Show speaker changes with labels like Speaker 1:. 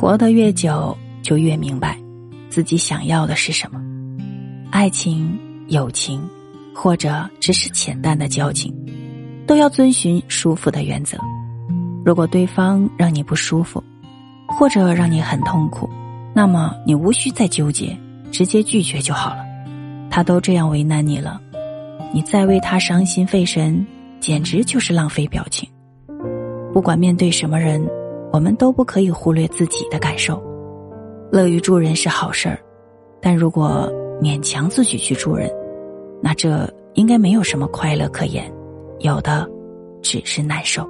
Speaker 1: 活得越久，就越明白自己想要的是什么。爱情、友情，或者只是浅淡的交情，都要遵循舒服的原则。如果对方让你不舒服，或者让你很痛苦，那么你无需再纠结，直接拒绝就好了。他都这样为难你了，你再为他伤心费神，简直就是浪费表情。不管面对什么人。我们都不可以忽略自己的感受，乐于助人是好事儿，但如果勉强自己去助人，那这应该没有什么快乐可言，有的只是难受。